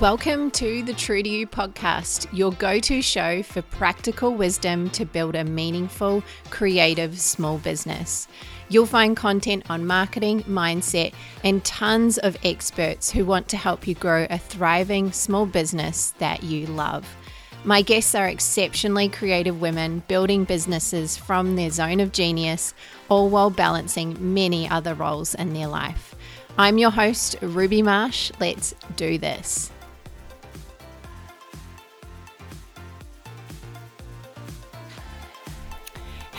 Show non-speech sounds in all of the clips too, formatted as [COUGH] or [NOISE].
Welcome to the True to You podcast, your go to show for practical wisdom to build a meaningful, creative small business. You'll find content on marketing, mindset, and tons of experts who want to help you grow a thriving small business that you love. My guests are exceptionally creative women building businesses from their zone of genius, all while balancing many other roles in their life. I'm your host, Ruby Marsh. Let's do this.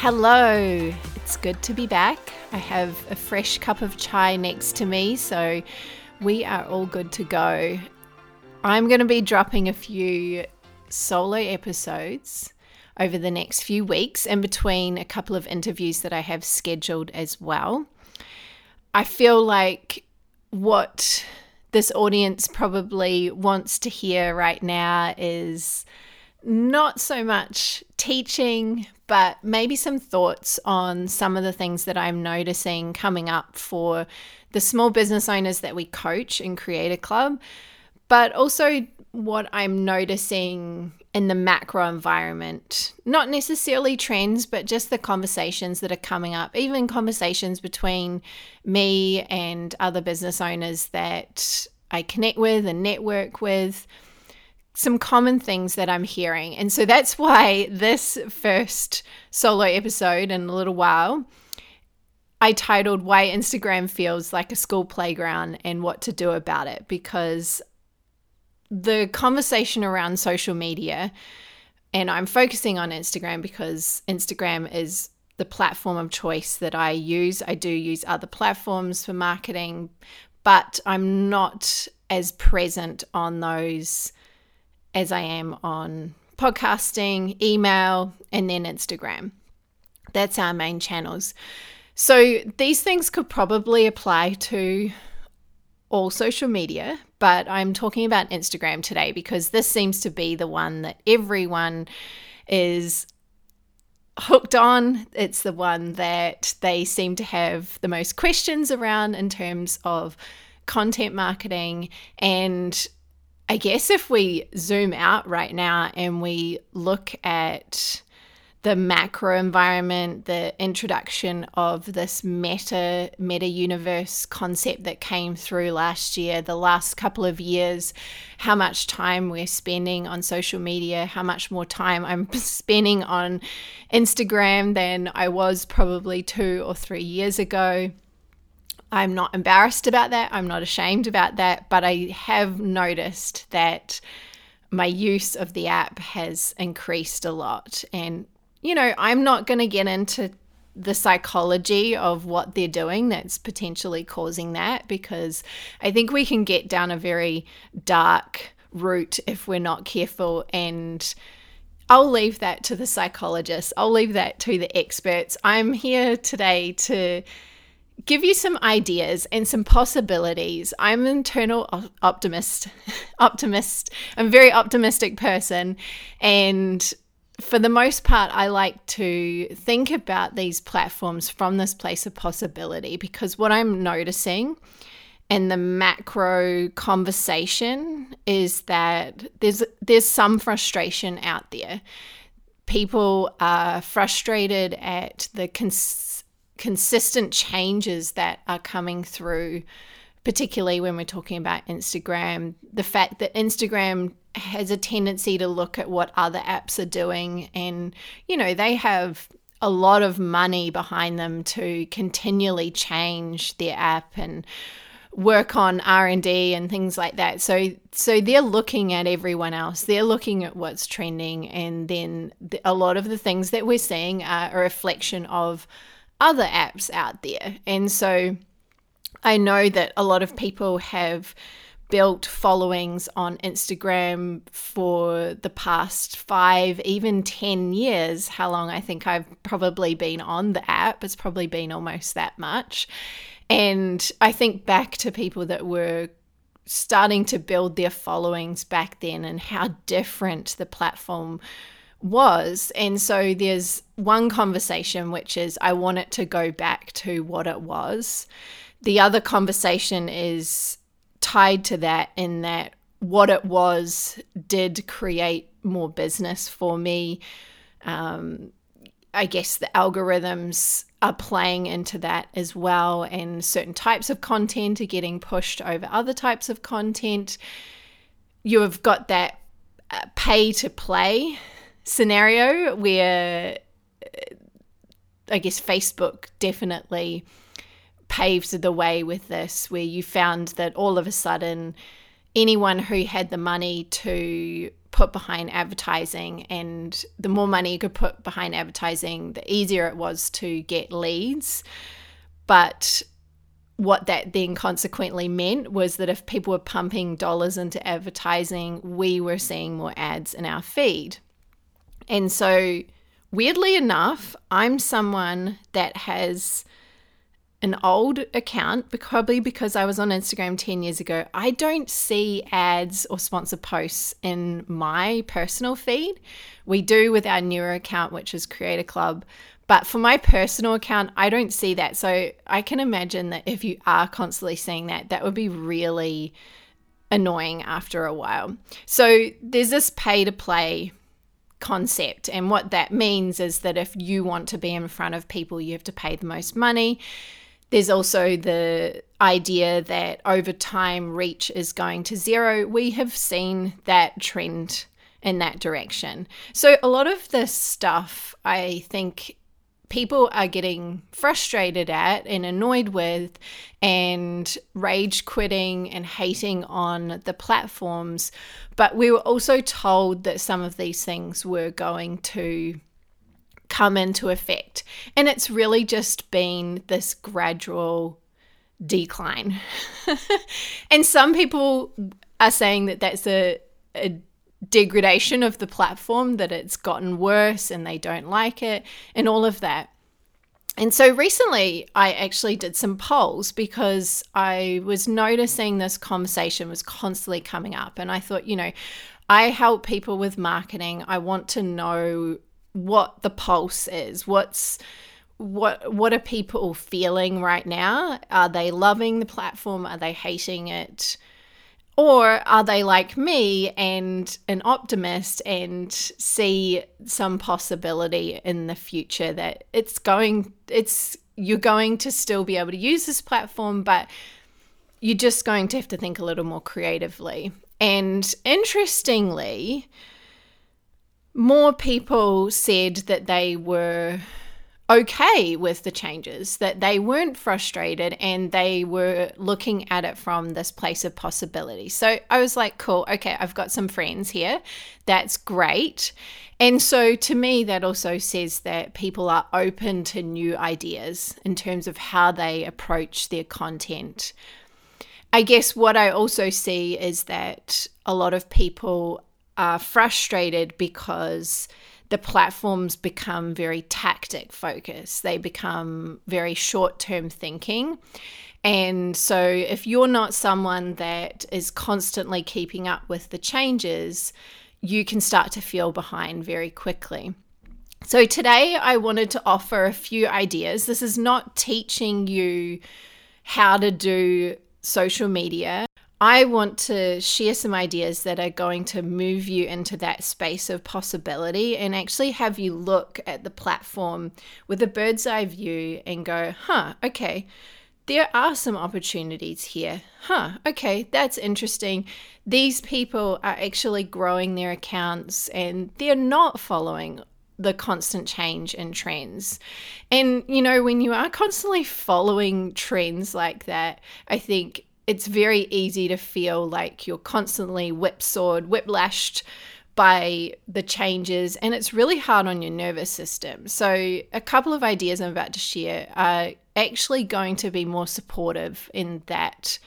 Hello, it's good to be back. I have a fresh cup of chai next to me, so we are all good to go. I'm going to be dropping a few solo episodes over the next few weeks, in between a couple of interviews that I have scheduled as well. I feel like what this audience probably wants to hear right now is not so much teaching, but maybe some thoughts on some of the things that I'm noticing coming up for the small business owners that we coach in Creator Club, but also what I'm noticing in the macro environment. Not necessarily trends, but just the conversations that are coming up, even conversations between me and other business owners that I connect with and network with some common things that I'm hearing. And so that's why this first solo episode in a little while, I titled Why Instagram Feels Like a School Playground and What to Do About It, because the conversation around social media, and I'm focusing on Instagram because Instagram is the platform of choice that I use. I do use other platforms for marketing, but I'm not as present on those as I am on podcasting, email, and then Instagram. That's our main channels. So these things could probably apply to all social media, but I'm talking about Instagram today because this seems to be the one that everyone is hooked on. It's the one that they seem to have the most questions around in terms of content marketing and I guess if we zoom out right now and we look at the macro environment, the introduction of this meta meta universe concept that came through last year, the last couple of years, how much time we're spending on social media, how much more time I'm [LAUGHS] spending on Instagram than I was probably 2 or 3 years ago. I'm not embarrassed about that. I'm not ashamed about that. But I have noticed that my use of the app has increased a lot. And, you know, I'm not going to get into the psychology of what they're doing that's potentially causing that because I think we can get down a very dark route if we're not careful. And I'll leave that to the psychologists, I'll leave that to the experts. I'm here today to give you some ideas and some possibilities. I'm an internal optimist. [LAUGHS] optimist. I'm a very optimistic person and for the most part, I like to think about these platforms from this place of possibility because what I'm noticing in the macro conversation is that there's there's some frustration out there. People are frustrated at the cons- consistent changes that are coming through, particularly when we're talking about Instagram. The fact that Instagram has a tendency to look at what other apps are doing, and you know, they have a lot of money behind them to continually change their app and work on R&D and things like that. So so they're looking at everyone else. They're looking at what's trending and then the, a lot of the things that we're seeing are a reflection of other apps out there. And so I know that a lot of people have built followings on Instagram for the past five, even 10 years. How long I think I've probably been on the app. It's probably been almost that much. And I think back to people that were starting to build their followings back then and how different the platform was. And so there's one conversation, which is I want it to go back to what it was. The other conversation is tied to that, in that what it was did create more business for me. Um, I guess the algorithms are playing into that as well, and certain types of content are getting pushed over other types of content. You have got that uh, pay to play scenario where uh, I guess Facebook definitely paved the way with this, where you found that all of a sudden anyone who had the money to put behind advertising and the more money you could put behind advertising the easier it was to get leads. But what that then consequently meant was that if people were pumping dollars into advertising we were seeing more ads in our feed and so weirdly enough i'm someone that has an old account, probably because I was on Instagram 10 years ago, I don't see ads or sponsor posts in my personal feed. We do with our newer account, which is Creator Club. But for my personal account, I don't see that. So I can imagine that if you are constantly seeing that, that would be really annoying after a while. So there's this pay to play concept. And what that means is that if you want to be in front of people, you have to pay the most money. There's also the idea that over time reach is going to zero. We have seen that trend in that direction. So, a lot of this stuff, I think people are getting frustrated at and annoyed with and rage quitting and hating on the platforms. But we were also told that some of these things were going to come into effect. And it's really just been this gradual decline. [LAUGHS] and some people are saying that that's a, a degradation of the platform, that it's gotten worse and they don't like it, and all of that. And so recently, I actually did some polls because I was noticing this conversation was constantly coming up. And I thought, you know, I help people with marketing. I want to know what the pulse is. What's what what are people feeling right now? Are they loving the platform? Are they hating it? Or are they like me and an optimist and see some possibility in the future that it's going it's you're going to still be able to use this platform, but you're just going to have to think a little more creatively. And interestingly, more people said that they were okay with the changes, that they weren't frustrated and they were looking at it from this place of possibility. So I was like, cool, okay, I've got some friends here. That's great. And so to me, that also says that people are open to new ideas in terms of how they approach their content. I guess what I also see is that a lot of people are frustrated because the platforms become very tactic focused. They become very short term thinking. And so, if you're not someone that is constantly keeping up with the changes, you can start to feel behind very quickly. So, today I wanted to offer a few ideas. This is not teaching you how to do social media. I want to share some ideas that are going to move you into that space of possibility and actually have you look at the platform with a bird's eye view and go, huh, okay, there are some opportunities here. Huh, okay, that's interesting. These people are actually growing their accounts and they're not following the constant change in trends. And, you know, when you are constantly following trends like that, I think it's very easy to feel like you're constantly whipsawed, whiplashed by the changes, and it's really hard on your nervous system. So, a couple of ideas I'm about to share are actually going to be more supportive in that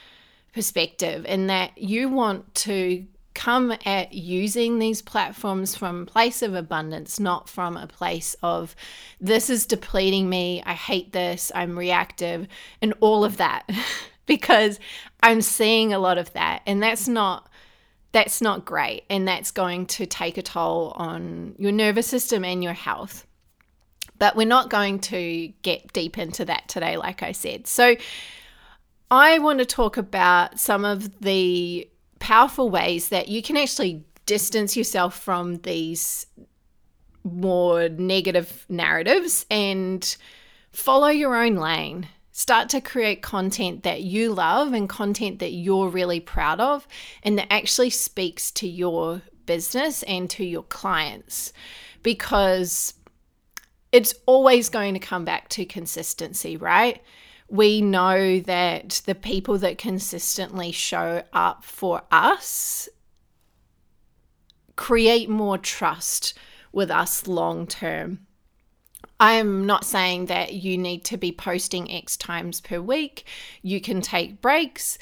perspective, in that you want to come at using these platforms from a place of abundance, not from a place of this is depleting me, I hate this, I'm reactive, and all of that. [LAUGHS] because I'm seeing a lot of that and that's not that's not great and that's going to take a toll on your nervous system and your health. But we're not going to get deep into that today like I said. So I want to talk about some of the powerful ways that you can actually distance yourself from these more negative narratives and follow your own lane. Start to create content that you love and content that you're really proud of and that actually speaks to your business and to your clients because it's always going to come back to consistency, right? We know that the people that consistently show up for us create more trust with us long term. I'm not saying that you need to be posting X times per week. You can take breaks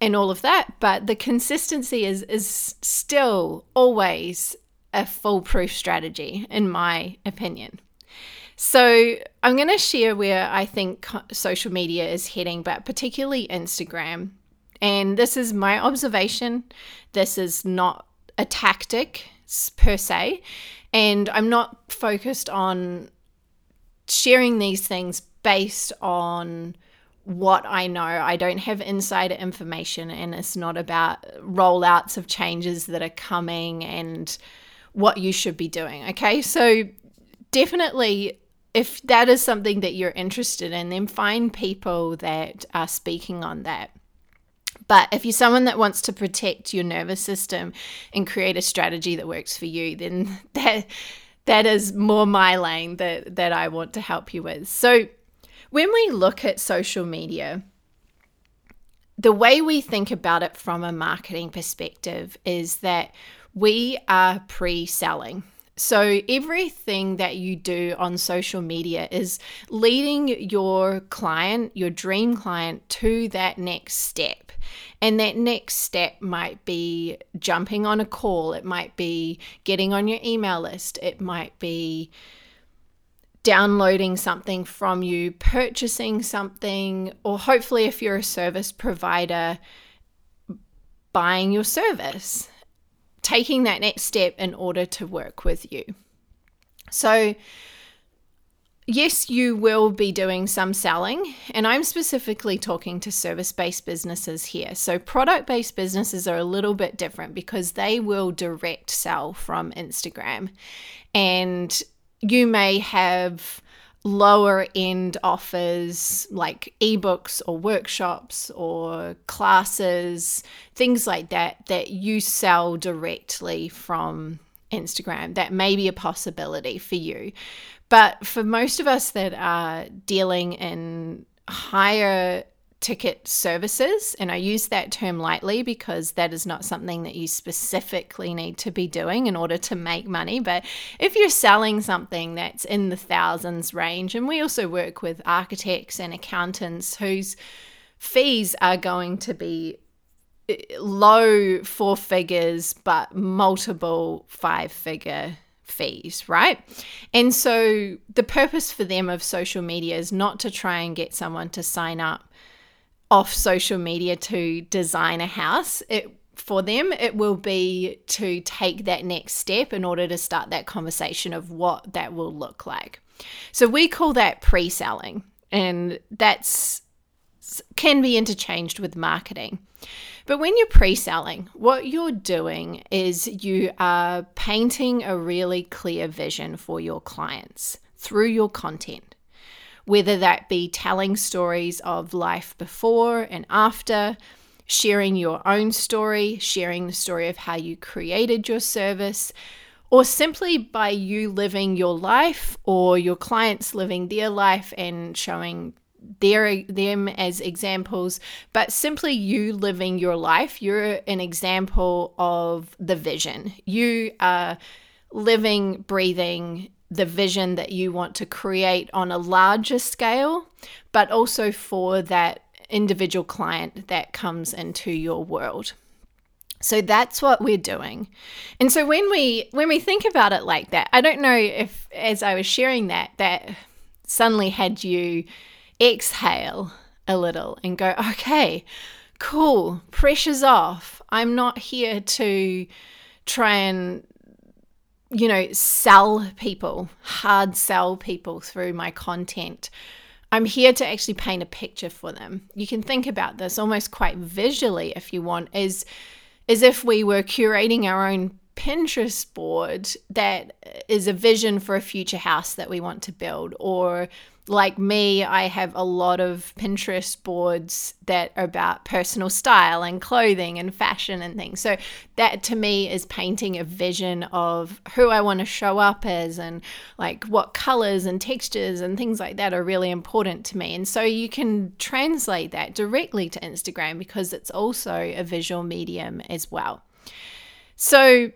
and all of that, but the consistency is is still always a foolproof strategy in my opinion. So, I'm going to share where I think social media is heading, but particularly Instagram. And this is my observation. This is not a tactic per se. And I'm not focused on sharing these things based on what I know. I don't have insider information, and it's not about rollouts of changes that are coming and what you should be doing. Okay, so definitely. If that is something that you're interested in, then find people that are speaking on that. But if you're someone that wants to protect your nervous system and create a strategy that works for you, then [LAUGHS] that that is more my lane that that I want to help you with. So when we look at social media, the way we think about it from a marketing perspective is that we are pre-selling. So, everything that you do on social media is leading your client, your dream client, to that next step. And that next step might be jumping on a call, it might be getting on your email list, it might be downloading something from you, purchasing something, or hopefully, if you're a service provider, buying your service, taking that next step in order to work with you. So, yes, you will be doing some selling, and I'm specifically talking to service based businesses here. So, product based businesses are a little bit different because they will direct sell from Instagram, and you may have lower end offers like ebooks or workshops or classes, things like that, that you sell directly from Instagram. That may be a possibility for you. But for most of us that are dealing in higher ticket services, and I use that term lightly because that is not something that you specifically need to be doing in order to make money. But if you're selling something that's in the thousands range, and we also work with architects and accountants whose fees are going to be eh, low four figures, but multiple five figure fees, right? And so the purpose for them of social media is not to try and get someone to sign up off social media to design a house. It for them it will be to take that next step in order to start that conversation of what that will look like. So we call that pre-selling and that's can be interchanged with marketing. But when you're pre selling, what you're doing is you are painting a really clear vision for your clients through your content, whether that be telling stories of life before and after, sharing your own story, sharing the story of how you created your service, or simply by you living your life or your clients living their life and showing their them as examples, but simply you living your life. You're an example of the vision. You are living, breathing the vision that you want to create on a larger scale, but also for that individual client that comes into your world. So that's what we're doing. And so when we when we think about it like that, I don't know if as I was sharing that that suddenly had you exhale a little and go, okay, cool, pressure's off. I'm not here to try and, you know, sell people, hard sell people through my content. I'm here to actually paint a picture for them. You can think about this almost quite visually if you want, is as if we were curating our own Pinterest board that is a vision for a future house that we want to build. Or, like me, I have a lot of Pinterest boards that are about personal style and clothing and fashion and things. So, that to me is painting a vision of who I want to show up as and like what colors and textures and things like that are really important to me. And so, you can translate that directly to Instagram because it's also a visual medium as well. So,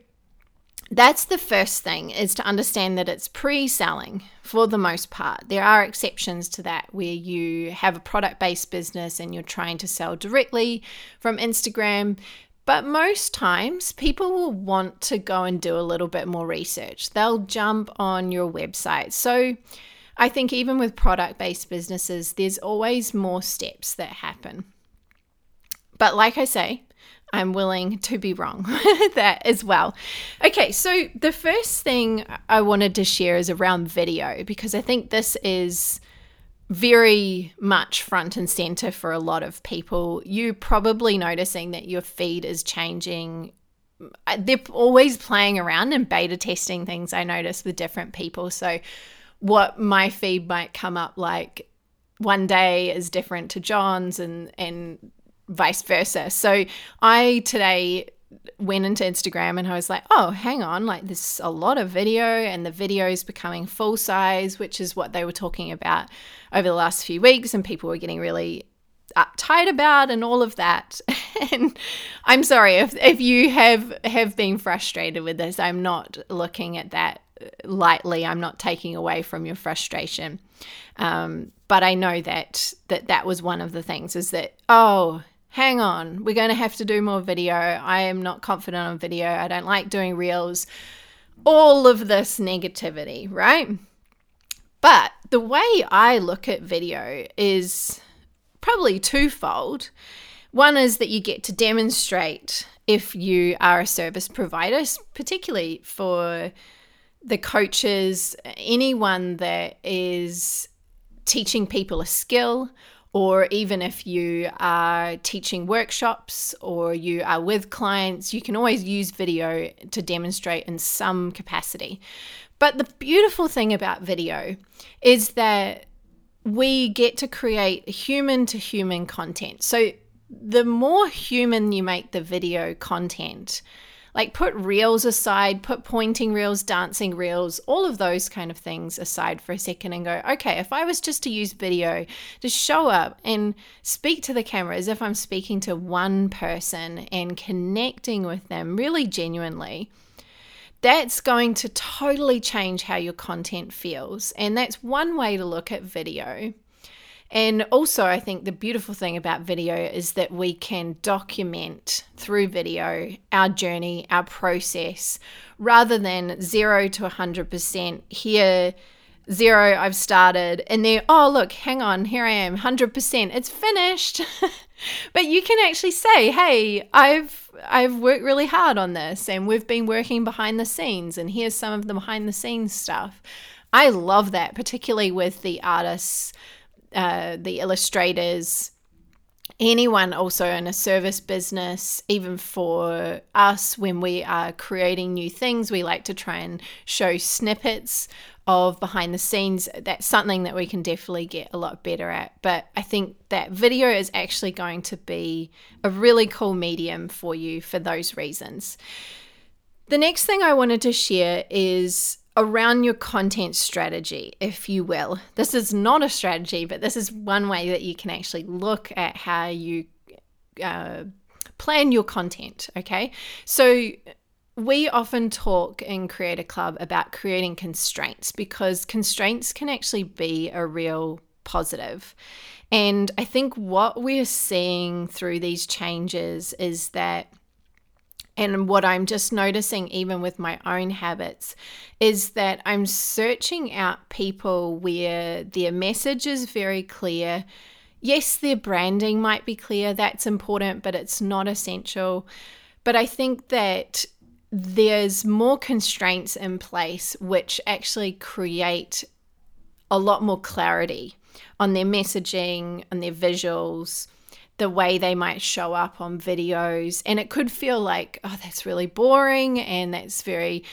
that's the first thing is to understand that it's pre-selling for the most part. There are exceptions to that where you have a product-based business and you're trying to sell directly from instagram. But most times people will want to go and do a little bit more research. They'll jump on your website. So i think even with product-based businesses there's always more steps that happen. But like i say I'm willing to be wrong [LAUGHS] that as well. Okay, so the first thing I wanted to share is around video because I think this is very much front and center for a lot of people. You probably noticing that your feed is changing. Uh, they're always playing around and beta testing things I notice with different people. So what my feed might come up like one day is different to John's and and vice versa. So I today went into Instagram and I was like, oh, hang on, like there's a lot of video and the video is becoming full size, which is what they were talking about over the last few weeks, and people were getting really uptight about and all of that. [LAUGHS] and I'm sorry if if you have have been frustrated with this. I'm not looking at that lightly. I'm not taking away from your frustration. Um, but I know that that that was one of the things is that oh hang on, we're going to have to do more video. I am not confident on video. I don't like doing reels. All of this negativity, right? But the way I look at video is probably twofold. One is that you get to demonstrate if you are a service provider, particularly for the coaches, anyone that is teaching people a skill or even if you are teaching workshops or you are with clients, you can always use video to demonstrate in some capacity. But the beautiful thing about video is that we get to create human to human content. So the more human you make the video content, like put reels aside, put pointing reels, dancing reels, all of those kind of things aside for a second and go, okay, if I was just to use video to show up and speak to the camera as if I'm speaking to one person and connecting with them really genuinely, that's going to totally change how your content feels. And that's one way to look at video. And also, I think the beautiful thing about video is that we can document through video our journey, our process, rather than zero to 100% here. Zero, I've started, and then, oh, look, hang on, here I am, 100%, it's finished. [LAUGHS] but you can actually say, hey, I've I've worked really hard on this and we've been working behind the scenes and here's some of the behind the scenes stuff. I love that, particularly with the artists uh, the illustrators, anyone also in a service business, even for us when we are creating new things, we like to try and show snippets of behind the scenes. That's something that we can definitely get a lot better at. But I think that video is actually going to be a really cool medium for you for those reasons. The next thing I wanted to share is around your content strategy, if you will. This is not a strategy, but this is one way that you can actually look at how you uh, plan your content. Okay. So, we often talk in Creator Club about creating constraints because constraints can actually be a real positive. And I think what we're seeing through these changes is that and what I'm just noticing, even with my own habits, is that I'm searching out people where their message is very clear. Yes, their branding might be clear, that's important, but it's not essential. But I think that there's more constraints in place which actually create a lot more clarity on their messaging, on their visuals, the way they might show up on videos. And it could feel like, oh, that's really boring and that's very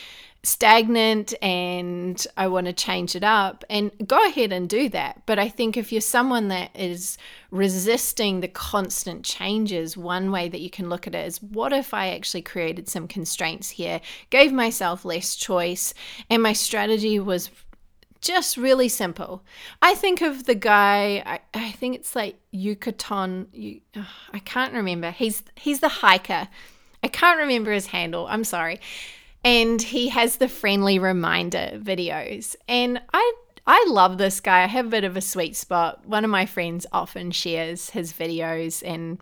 stagnant and I want to change it up. And go ahead and do that. But I think if you're someone that is resisting the constant changes, one way that you can look at it is what if I actually created some constraints here, gave myself less choice, and my strategy was just really simple. I think of the guy. I, I think it's like Yucatan. You, oh, I can't remember. He's he's the hiker. I can't remember his handle. I'm sorry. And he has the friendly reminder videos, and I I love this guy. I have a bit of a sweet spot. One of my friends often shares his videos, and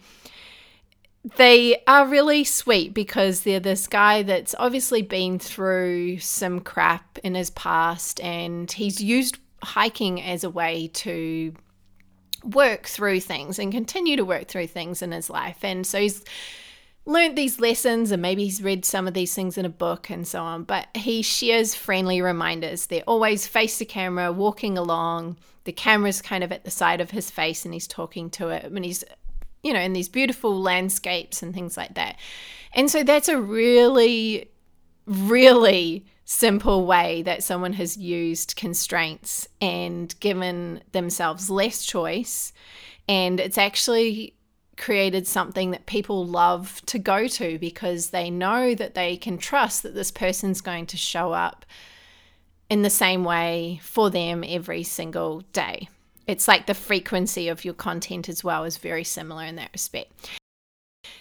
they are really sweet because they're this guy that's obviously been through some crap in his past and he's used hiking as a way to work through things and continue to work through things in his life. And so he's learned these lessons and maybe he's read some of these things in a book and so on, but he shares friendly reminders. They're always face to camera, walking along. The camera's kind of at the side of his face and he's talking to it. And he's you know, in these beautiful landscapes and things like that. And so that's a really, really simple way that someone has used constraints and given themselves less choice. And it's actually created something that people love to go to because they know that they can trust that this person's going to show up in the same way for them every single day it's like the frequency of your content as well is very similar in that respect.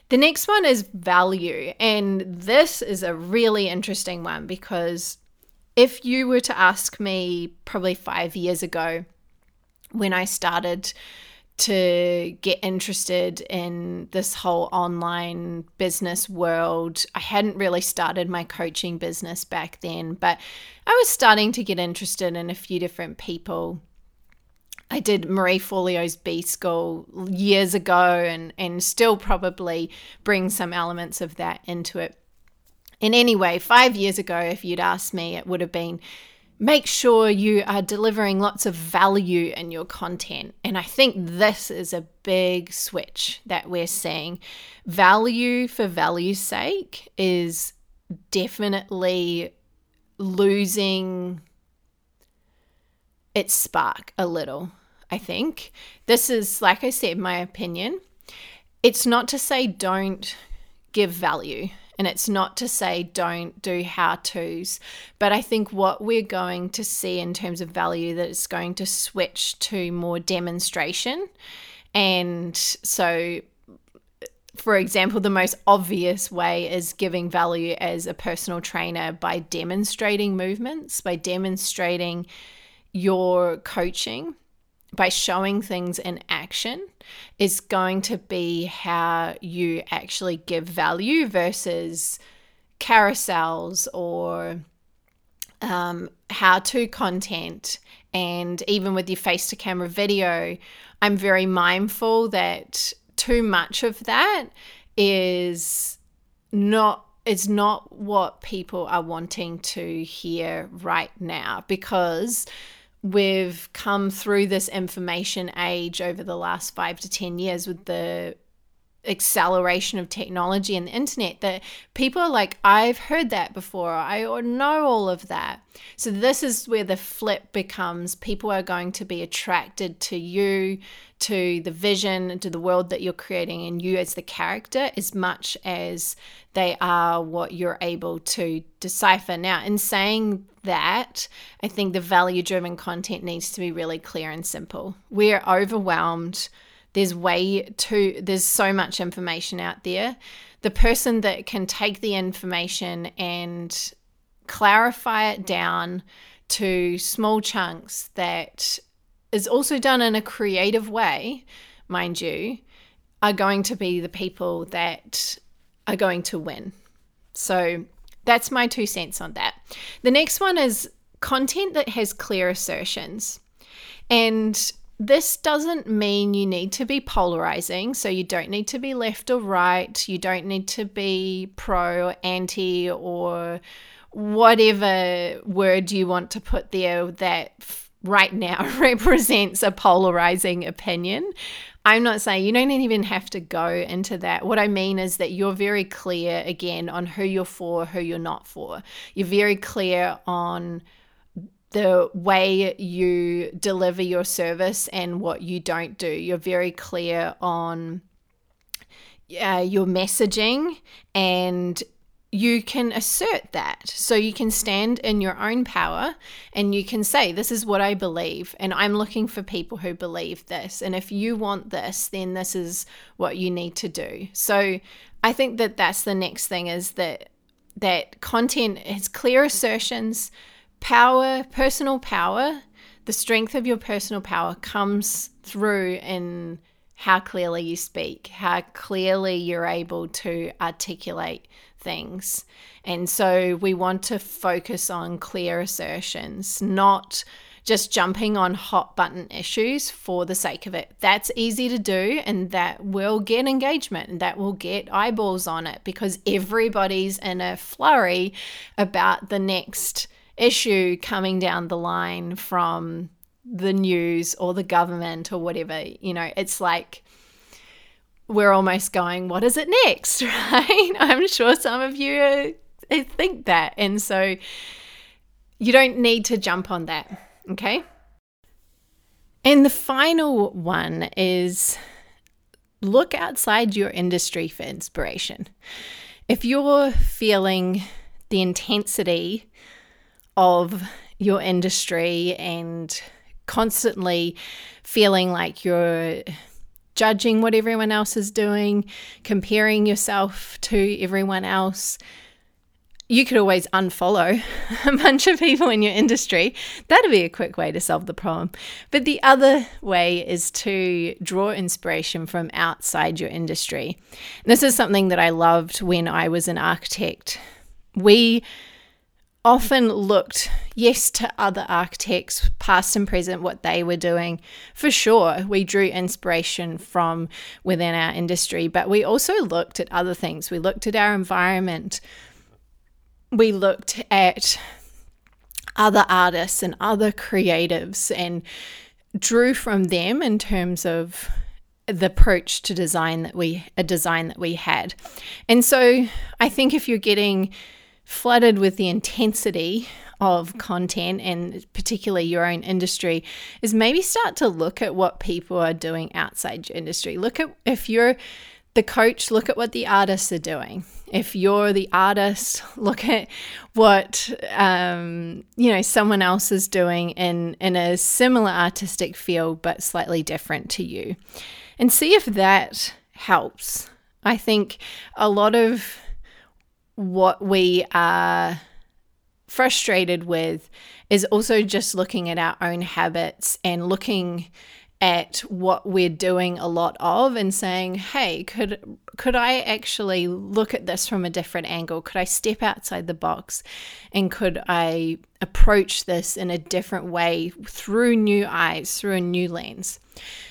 The next one is value. And this is a really interesting one because if you were to ask me probably five years ago when I started to get interested in this whole online business world. I hadn't really started my coaching business back then, but I was starting to get interested in a few different people I did Marie Forleo's B School years ago and, and still probably bring some elements of that into it. In any way, five years ago, if you'd asked me, it would have been make sure you are delivering lots of value in your content. And I think this is a big switch that we're seeing. Value for value's sake is definitely losing its spark a little. I think. This is, like I said, my opinion. It's not to say don't give value and it's not to say don't do how to's, but I think what we're going to see in terms of value that it's going to switch to more demonstration. And so, for example, the most obvious way is giving value as a personal trainer by demonstrating movements, by demonstrating your coaching by showing things in action is going to be how you actually give value versus carousels or um, how to content. And even with your face to camera video, I'm very mindful that too much of that is not it's not what people are wanting to hear right now because we've come through this information age over the last five to 10 years with the acceleration of technology and the internet that people are like, I've heard that before, I know all of that. So, this is where the flip becomes people are going to be attracted to you, to the vision, to the world that you're creating, and you as the character as much as they are what you're able to decipher. Now, in saying that, I think the value driven content needs to be really clear and simple. We're overwhelmed. There's way too, there's so much information out there. The person that can take the information and clarify it down to small chunks that is also done in a creative way, mind you, are going to be the people that are going to win. So that's my two cents on that. The next one is content that has clear assertions. And this doesn't mean you need to be polarizing. So you don't need to be left or right. You don't need to be pro or anti or whatever word you want to put there that right now [LAUGHS] represents a polarizing opinion. I'm not saying you don't even have to go into that. What I mean is that you're very clear again on who you're for, who you're not for. You're very clear on the way you deliver your service and what you don't do. You're very clear on uh, your messaging and you can assert that. So you can stand in your own power and you can say, This is what I believe, and I'm looking for people who believe this. And if you want this, then this is what you need to do. So I think that that's the next thing is that that content has clear assertions power, personal power, the strength of your personal power comes through in how clearly you speak, how clearly you're able to articulate things. And so we want to focus on clear assertions, not just jumping on hot button issues for the sake of it. That's easy to do and that will get engagement and that will get eyeballs on it because everybody's in a flurry about the next issue coming down the line from the news or the government or whatever. You know, it's like we're almost going, what is it next? [LAUGHS] Right? [LAUGHS] I'm sure some of you eh, think that. And so you don't need to jump on that. Okay. And the final one is look outside your industry for inspiration. If you're feeling the intensity of your industry and constantly feeling like you're judging what everyone else is doing, comparing yourself to everyone else. You could always unfollow [LAUGHS] a bunch of people in your industry. That'd be a quick way to solve the problem. But the other way is to draw inspiration from outside your industry. this is something that I loved when I was an architect. We often looked, yes, to other architects, past and present, what they were doing. For sure, we drew inspiration from within our industry, but we also looked at other things. We looked at our environment, we looked at other artists and other creatives and drew from them in terms of the approach to design that we a design that we had. And so I think if you're getting flooded with the intensity of content and particularly your own industry is maybe start to look at what people are doing outside your industry. Look at if you're the coach, look at what the artists are doing. If you're the artist, [LAUGHS] look at what um, you know someone else is doing in in a similar artistic field but slightly different to you, and see if that helps. I think a lot of what we are frustrated with is also just looking at our own habits and looking at what we're doing a lot of and saying hey could could i actually look at this from a different angle? Could i step outside the box? And could i approach this in a different way through new eyes through a new lens?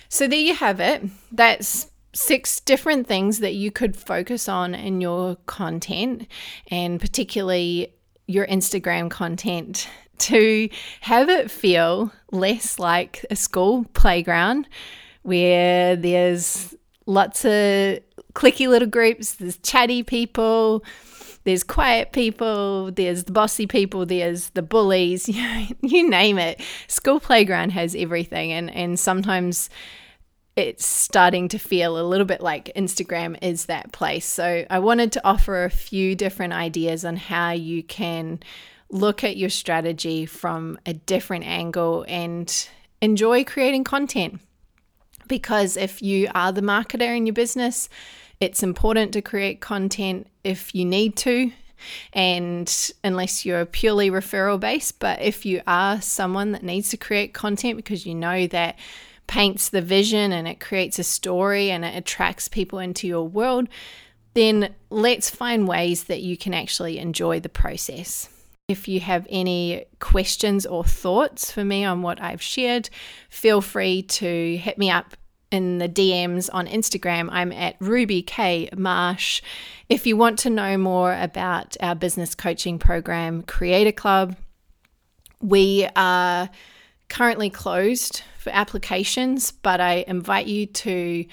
So there you have it. That's six different things that you could focus on in your content and particularly your Instagram content to have it feel less like a school playground where there's lots of cliquey little groups, there's chatty people, there's quiet people, there's the bossy people, there's the bullies, [LAUGHS] you name it. School playground has everything and and sometimes it's starting to feel a little bit like Instagram is that place. So I wanted to offer a few different ideas on how you can look at your strategy from a different angle and enjoy creating content. Because if you are the marketer in your business, it's important to create content if you need to. And unless you're purely referral based, but if you are someone that needs to create content because you know that paints the vision and it creates a story and it attracts people into your world, then let's find ways that you can actually enjoy the process. If you have any questions or thoughts for me on what I've shared, feel free to hit me up in the DMs on Instagram. I'm at Ruby K Marsh. If you want to know more about our business coaching program, Creator Club, we are currently closed for applications, but I invite you to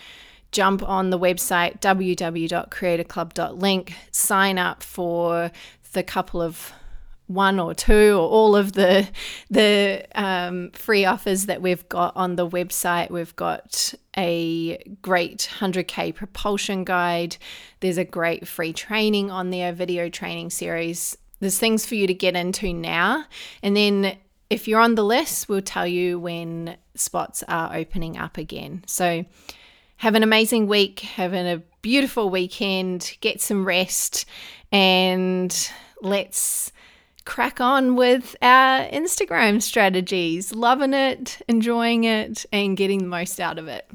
jump on the website www.creatorclub.link, sign up for the couple of one or two or all of the the um, free offers that we've got on the website. We've got a great 100k propulsion guide. There's a great free training on there, video training series. There's things for you to get into now, and then if you're on the list, we'll tell you when spots are opening up again. So have an amazing week, having a beautiful weekend, get some rest, and let's crack on with our Instagram strategies. Loving it, enjoying it, and getting the most out of it.